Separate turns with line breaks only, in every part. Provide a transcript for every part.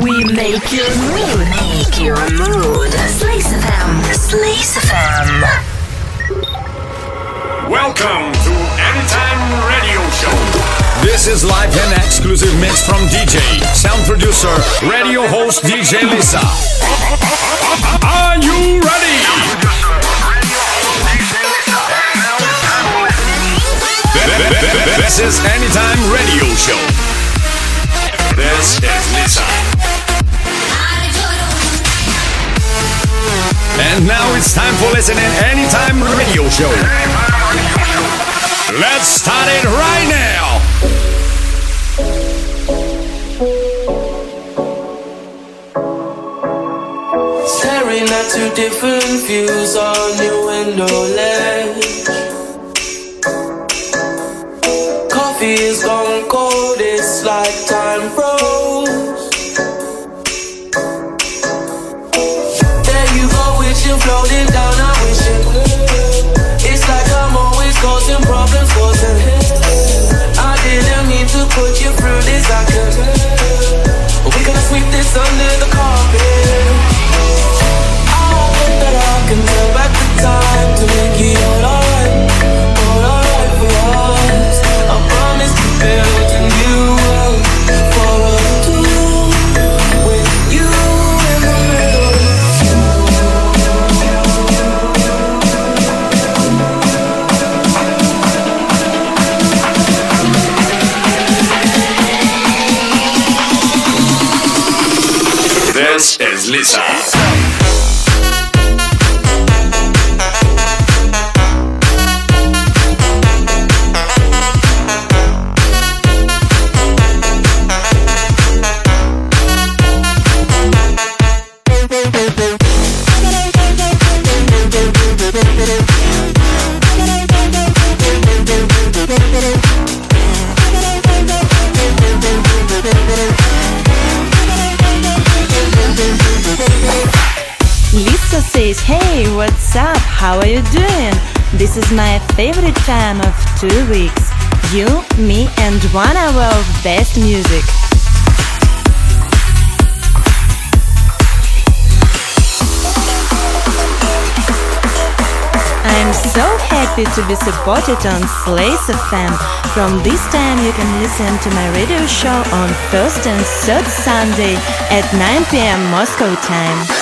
We make your mood. Make your mood. Slice FM. Slice FM.
Welcome to Anytime Radio Show.
This is live and exclusive mix from DJ, sound producer, radio host DJ Lisa. Are you ready? This is Anytime Radio Show. This is Lisa. And now it's time for listening Anytime Radio Show. Let's start it right now.
Staring at two different views on your window ledge. Coffee is gone cold, it's like It's like I'm always causing problems, causing. I didn't mean to put you through this, I could. We sweep this under the carpet. I that I can turn back the time to make it
This
Hey, what's up? How are you doing? This is my favorite time of two weeks. You, me, and one hour of best music. I'm so happy to be supported on Slice FM. From this time, you can listen to my radio show on first and third Sunday at 9 p.m. Moscow time.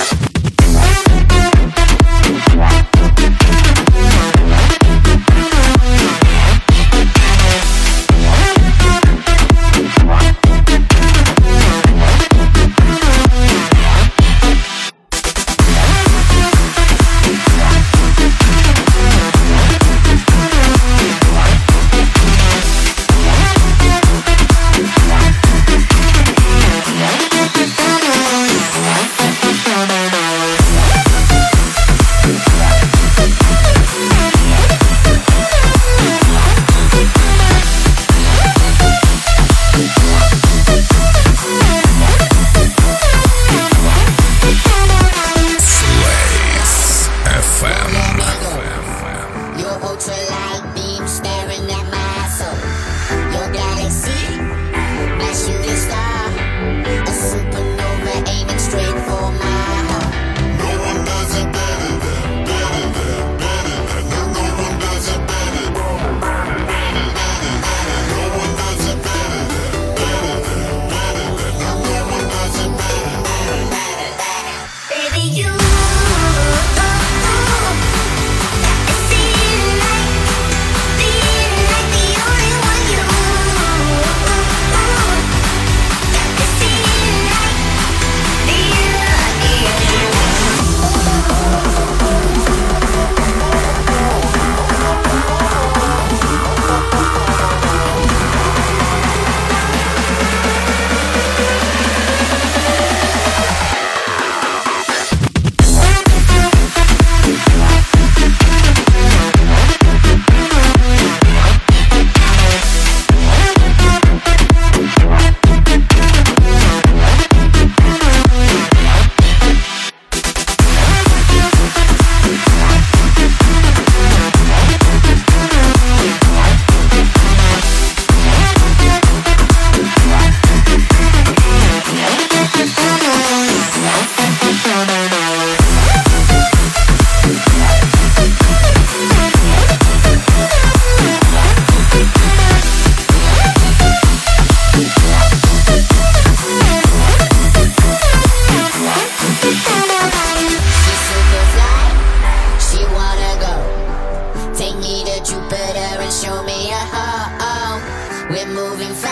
moving fast.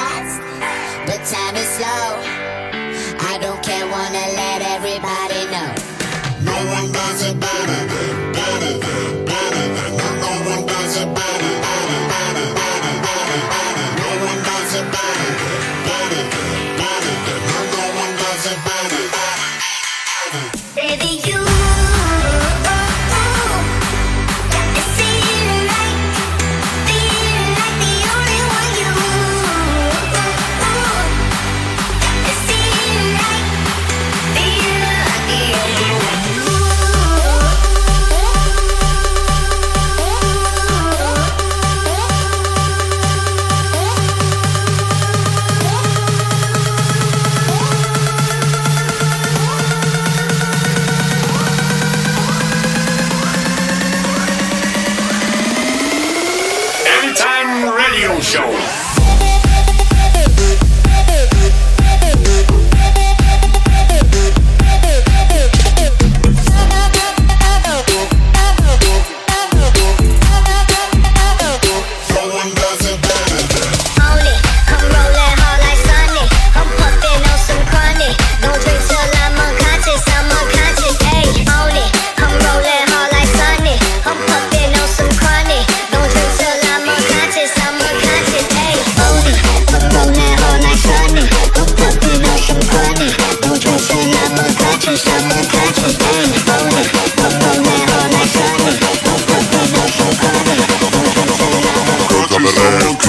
We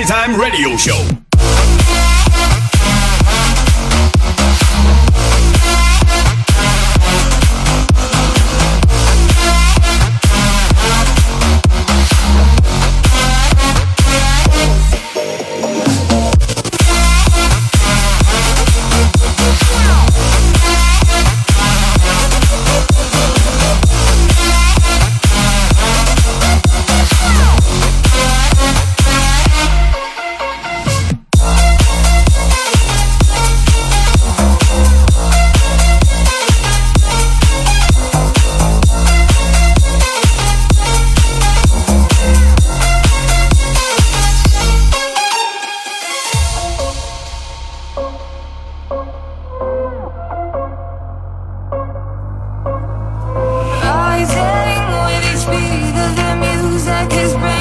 Anytime Radio Show.
Here we go again.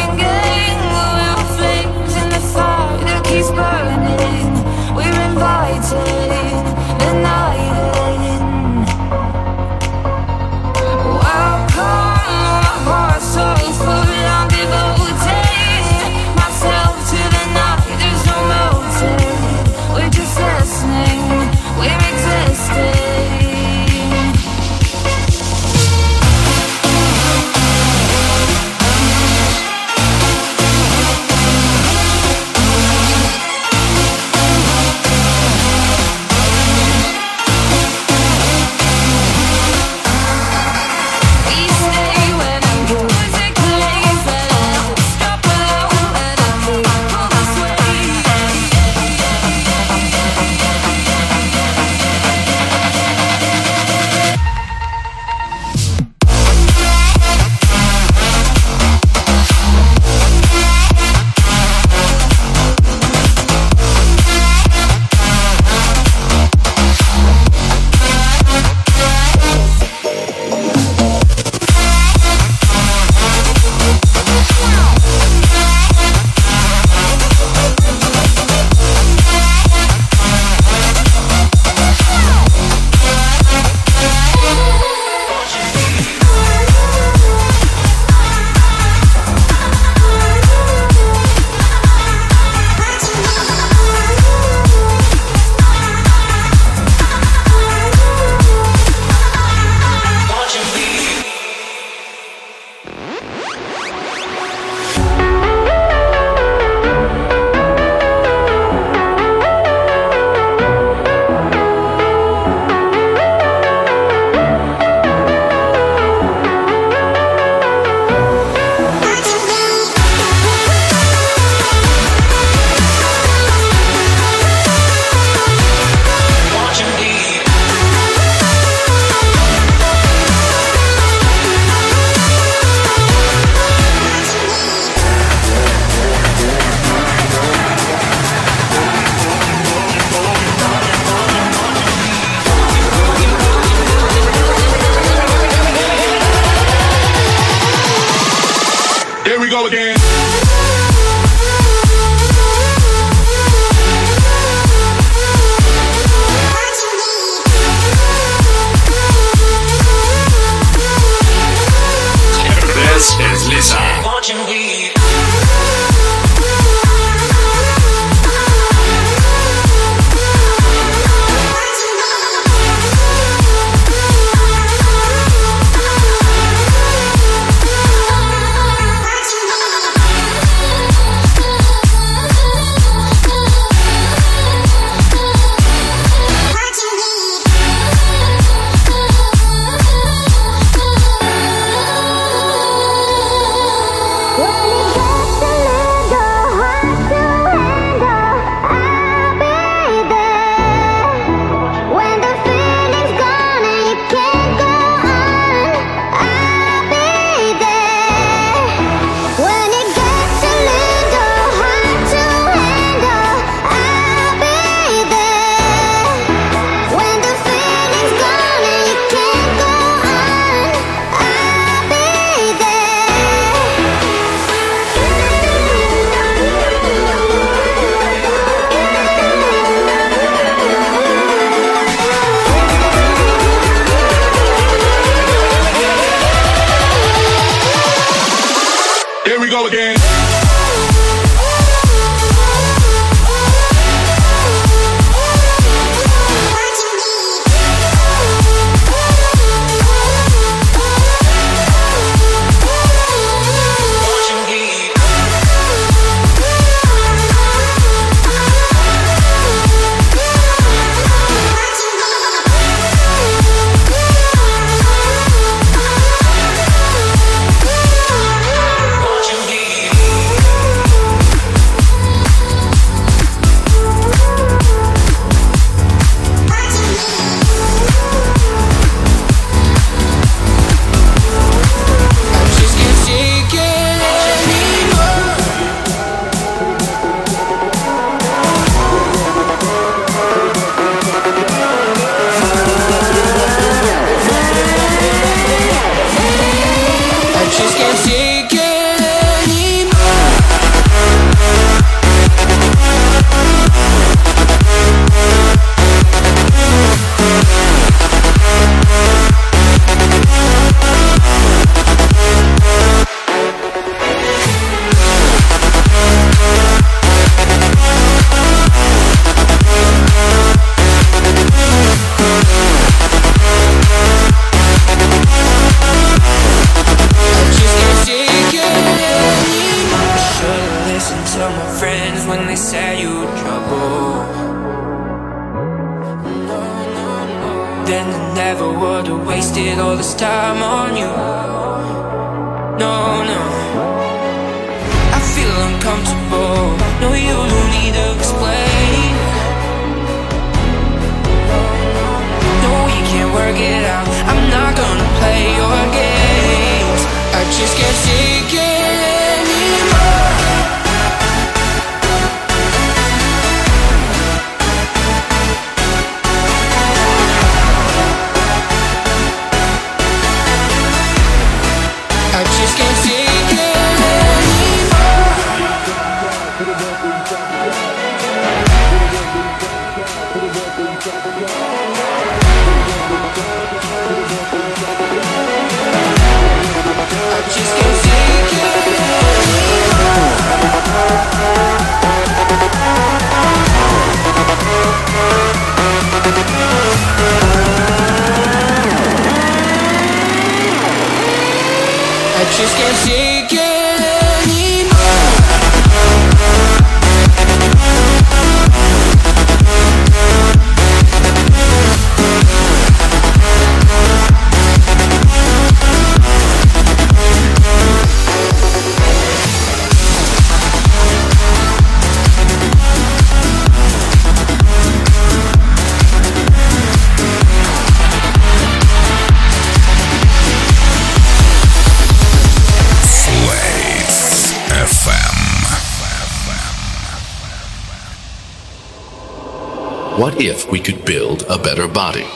what if we could build a better body?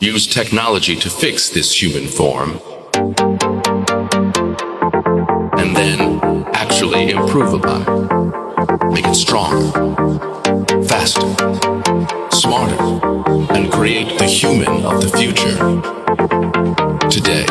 Use technology to fix this human form, and then actually improve a body. Make it stronger, faster, smarter, and create the human of the future today.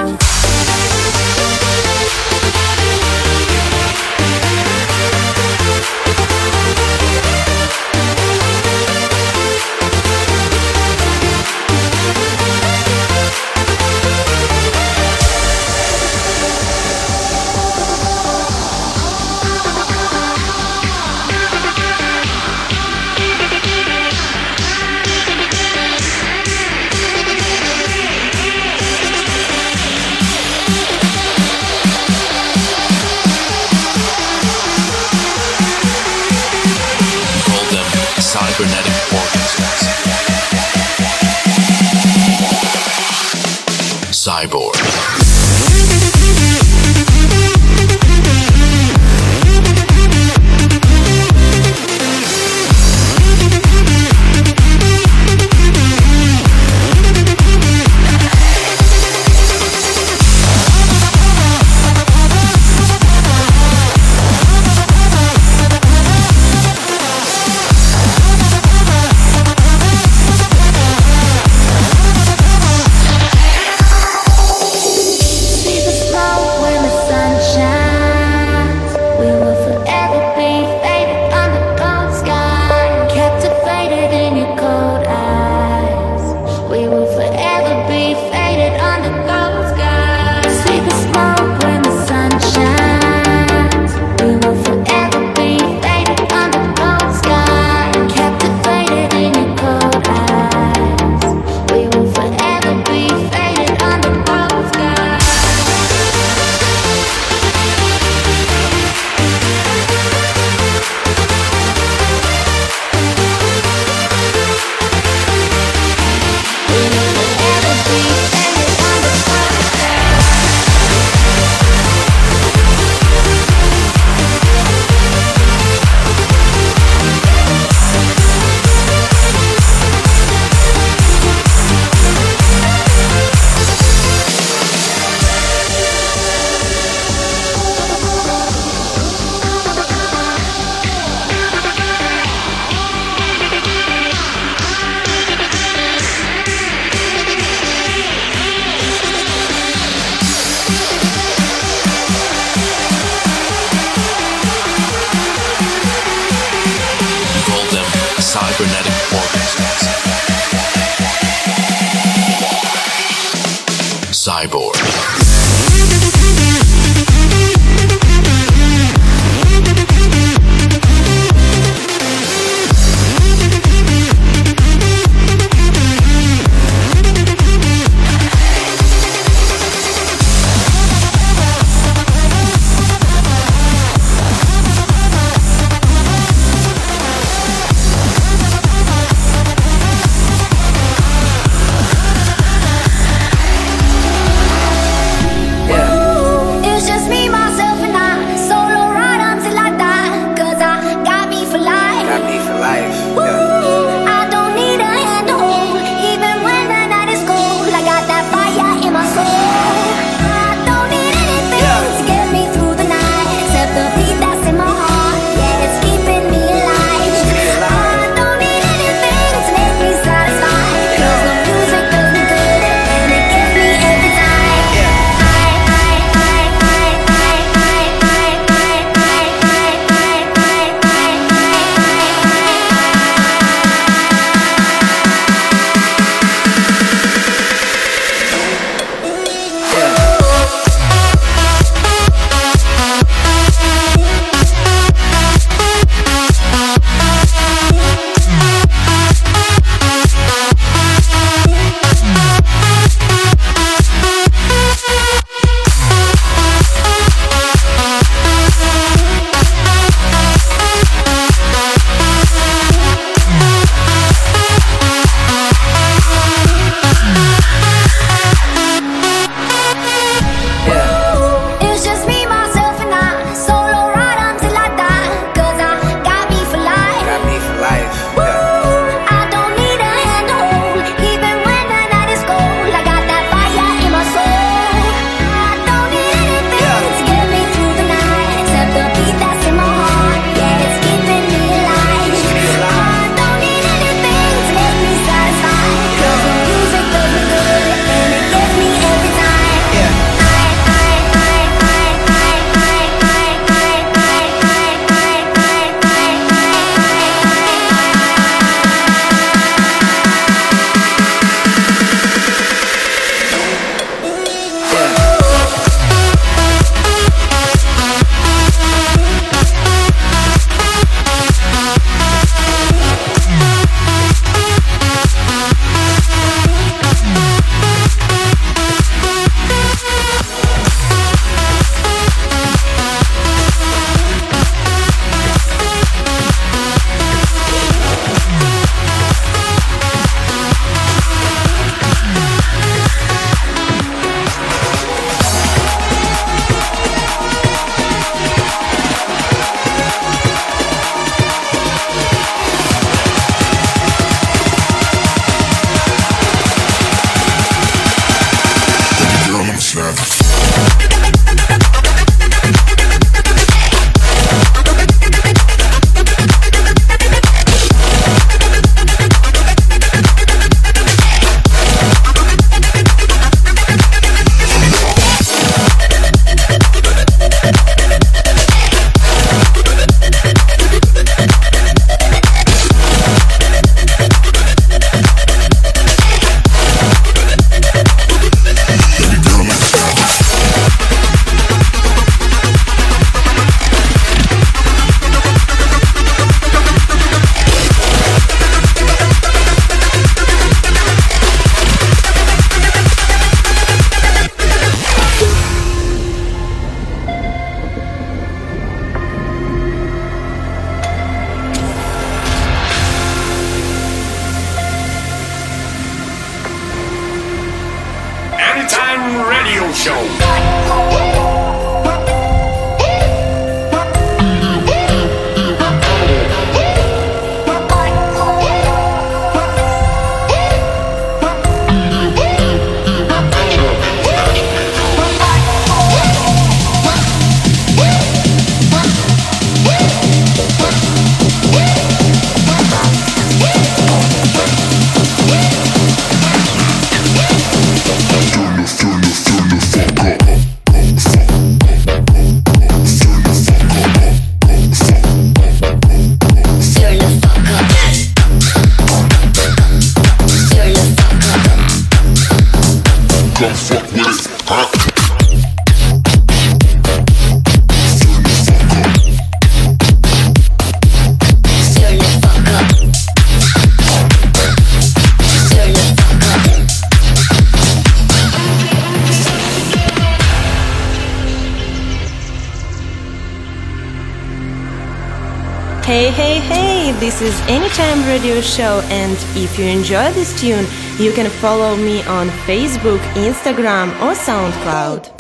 radio show.
And if you enjoy this tune, you can follow me on Facebook, Instagram, or SoundCloud.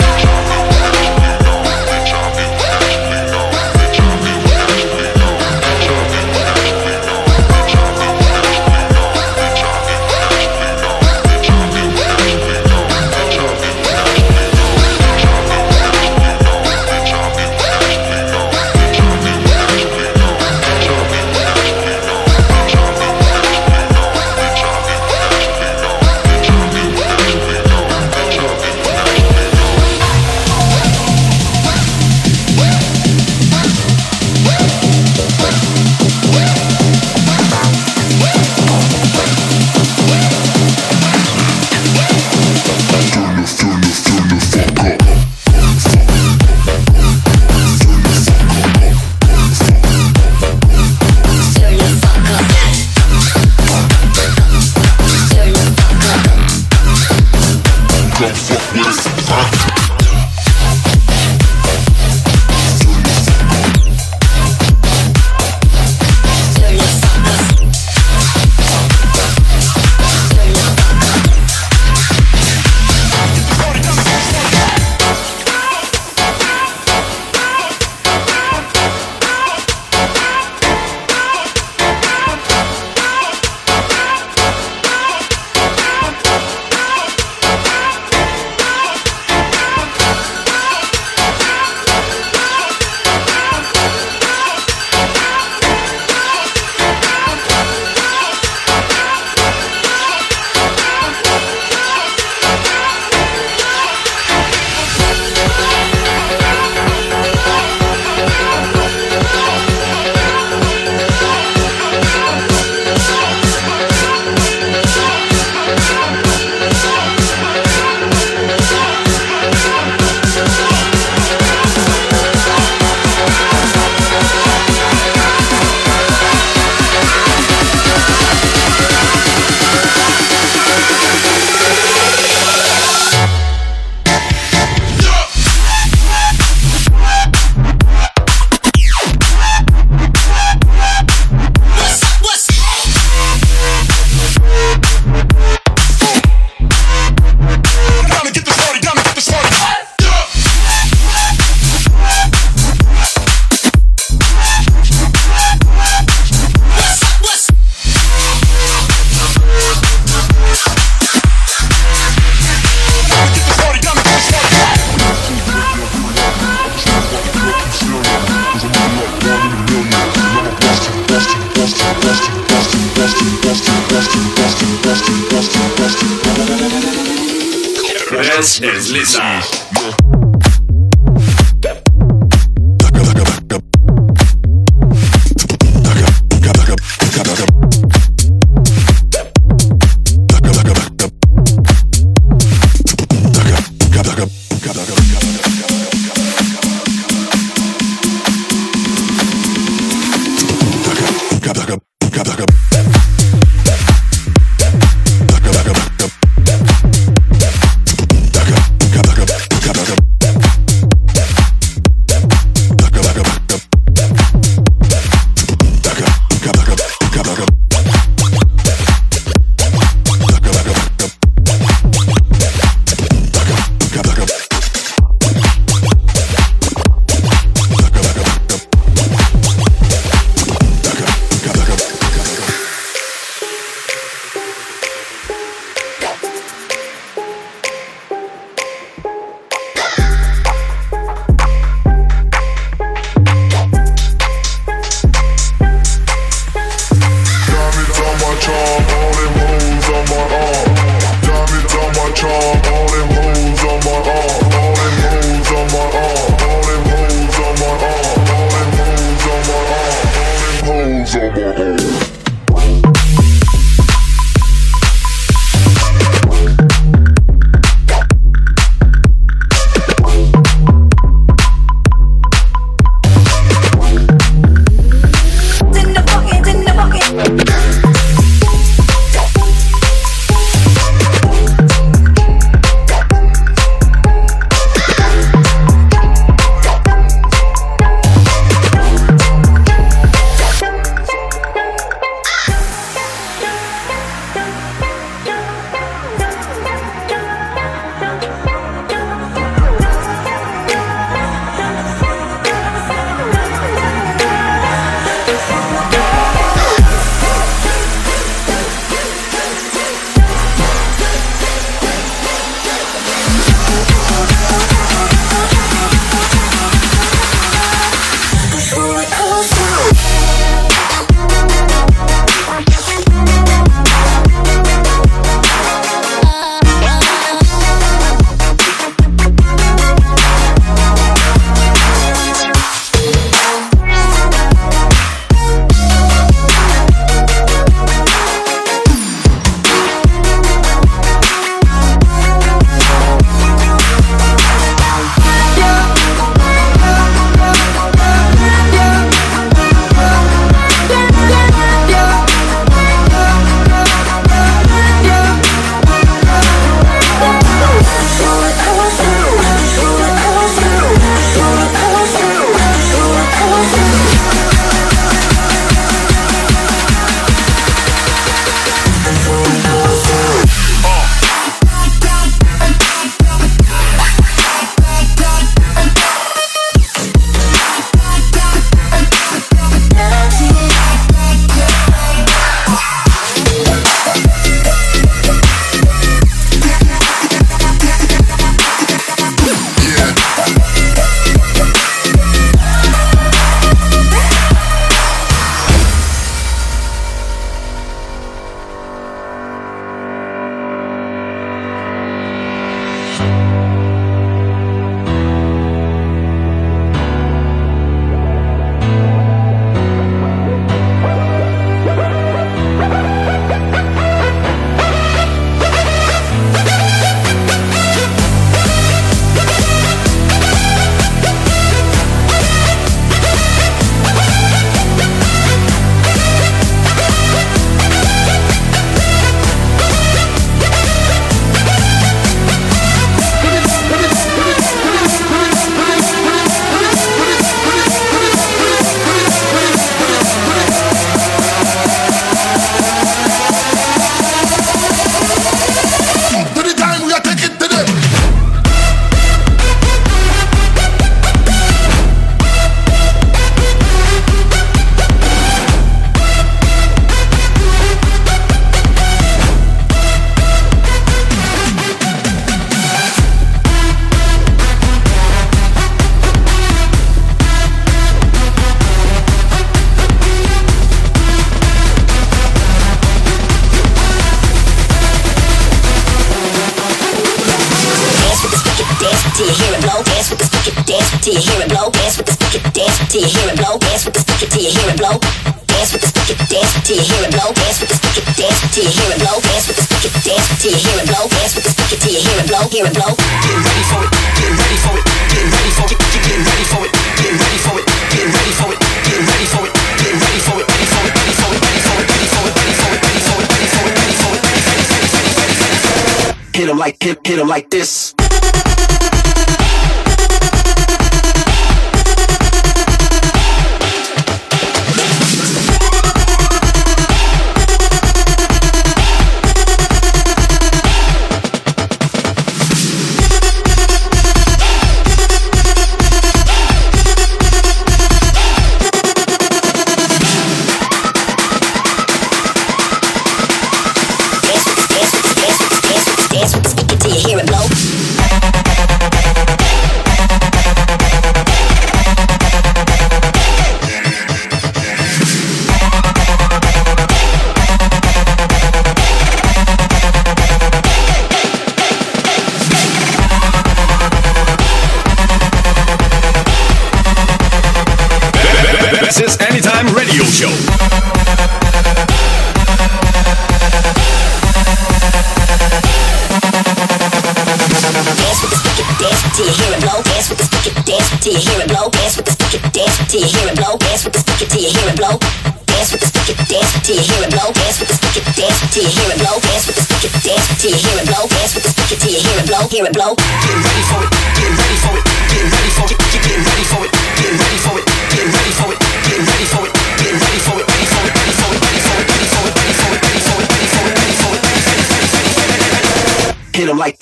hear it blow. Get ready for it, get ready for it, get ready for it, get ready for it, get ready for it, get ready for it, get ready for it, get ready for it,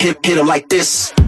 hit, hit 'em like this.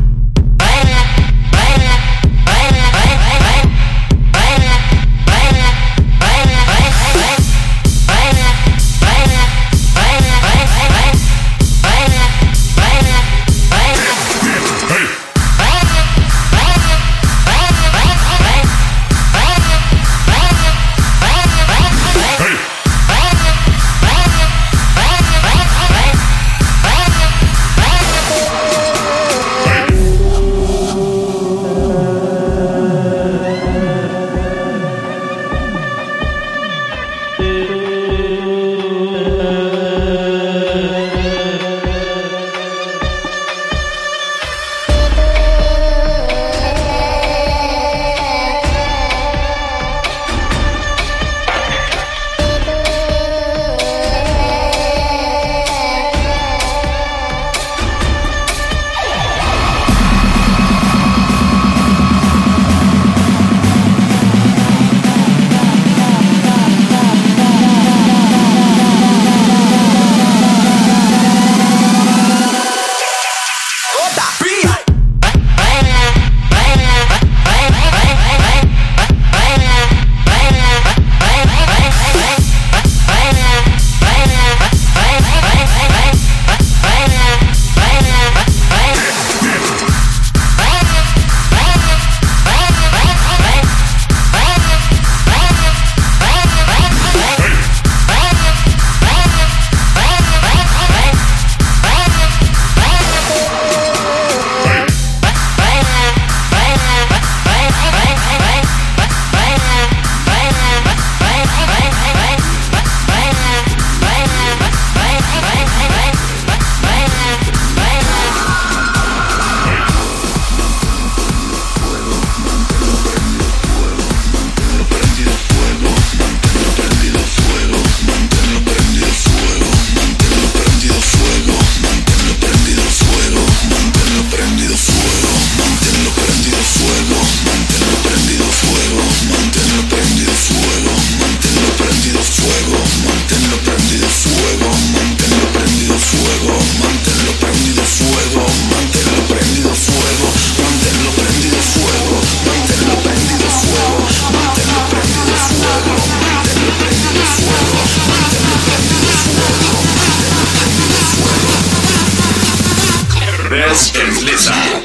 Díaz Elisa.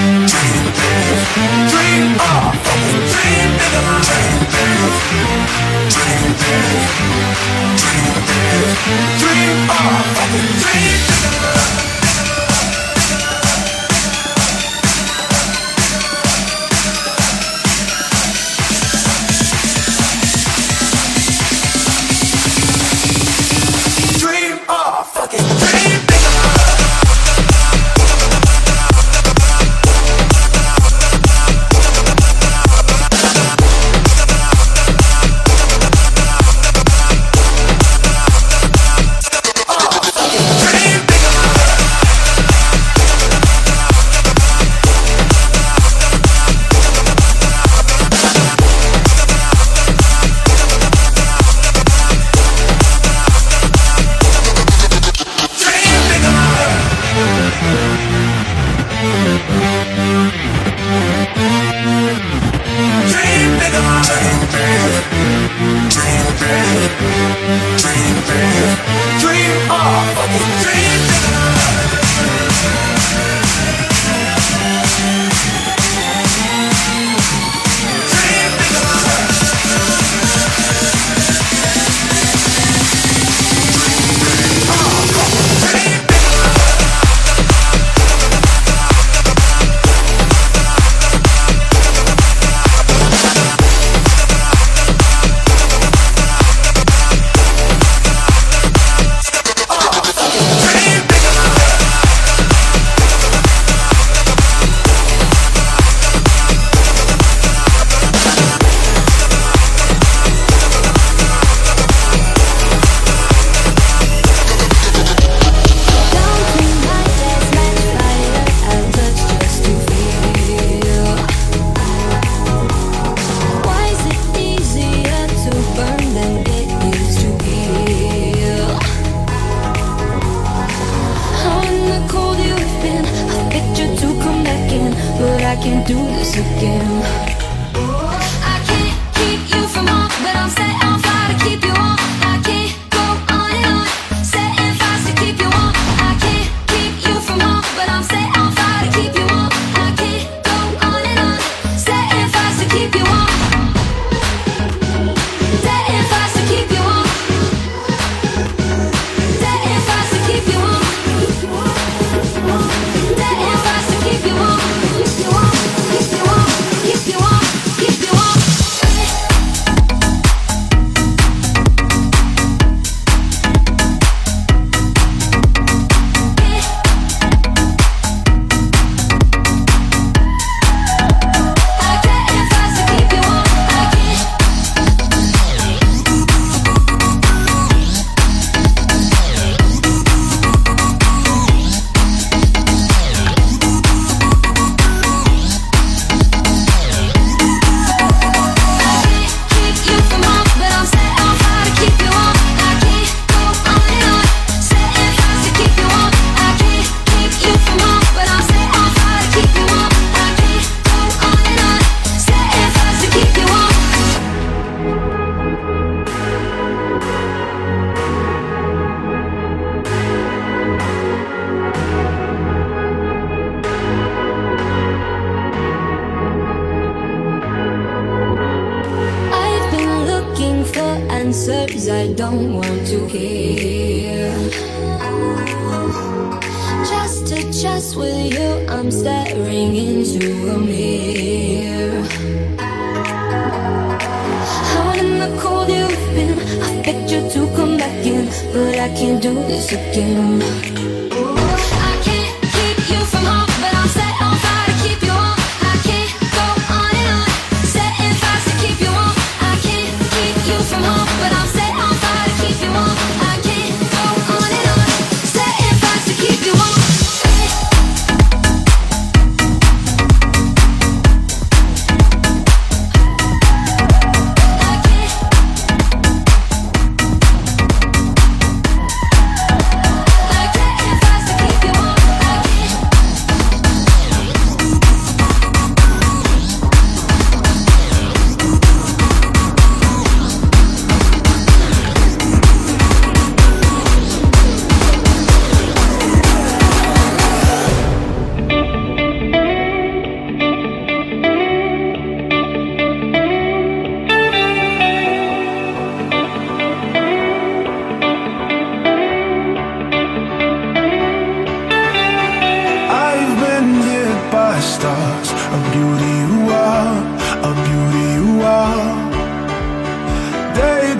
Dream off, dream on, dream rain. Dream off, dream on, dream
rain.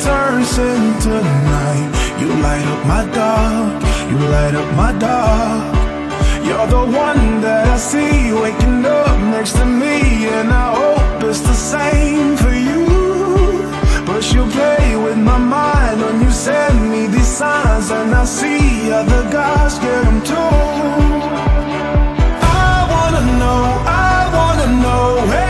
turns into night. You light up my dark, you light up my dark. You're the one that I see waking up next to me, and I hope it's the same for you. But you play with my mind when you send me these signs, and I see other guys get them too. I wanna know, I wanna know. Hey.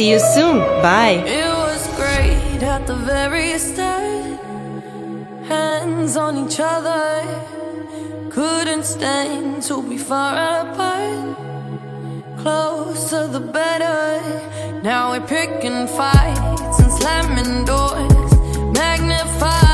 See you soon. Bye.
It was great at the very start. Hands on each other. Couldn't stand to be far apart. Closer the better. Now we're picking fights and slamming doors. Magnify.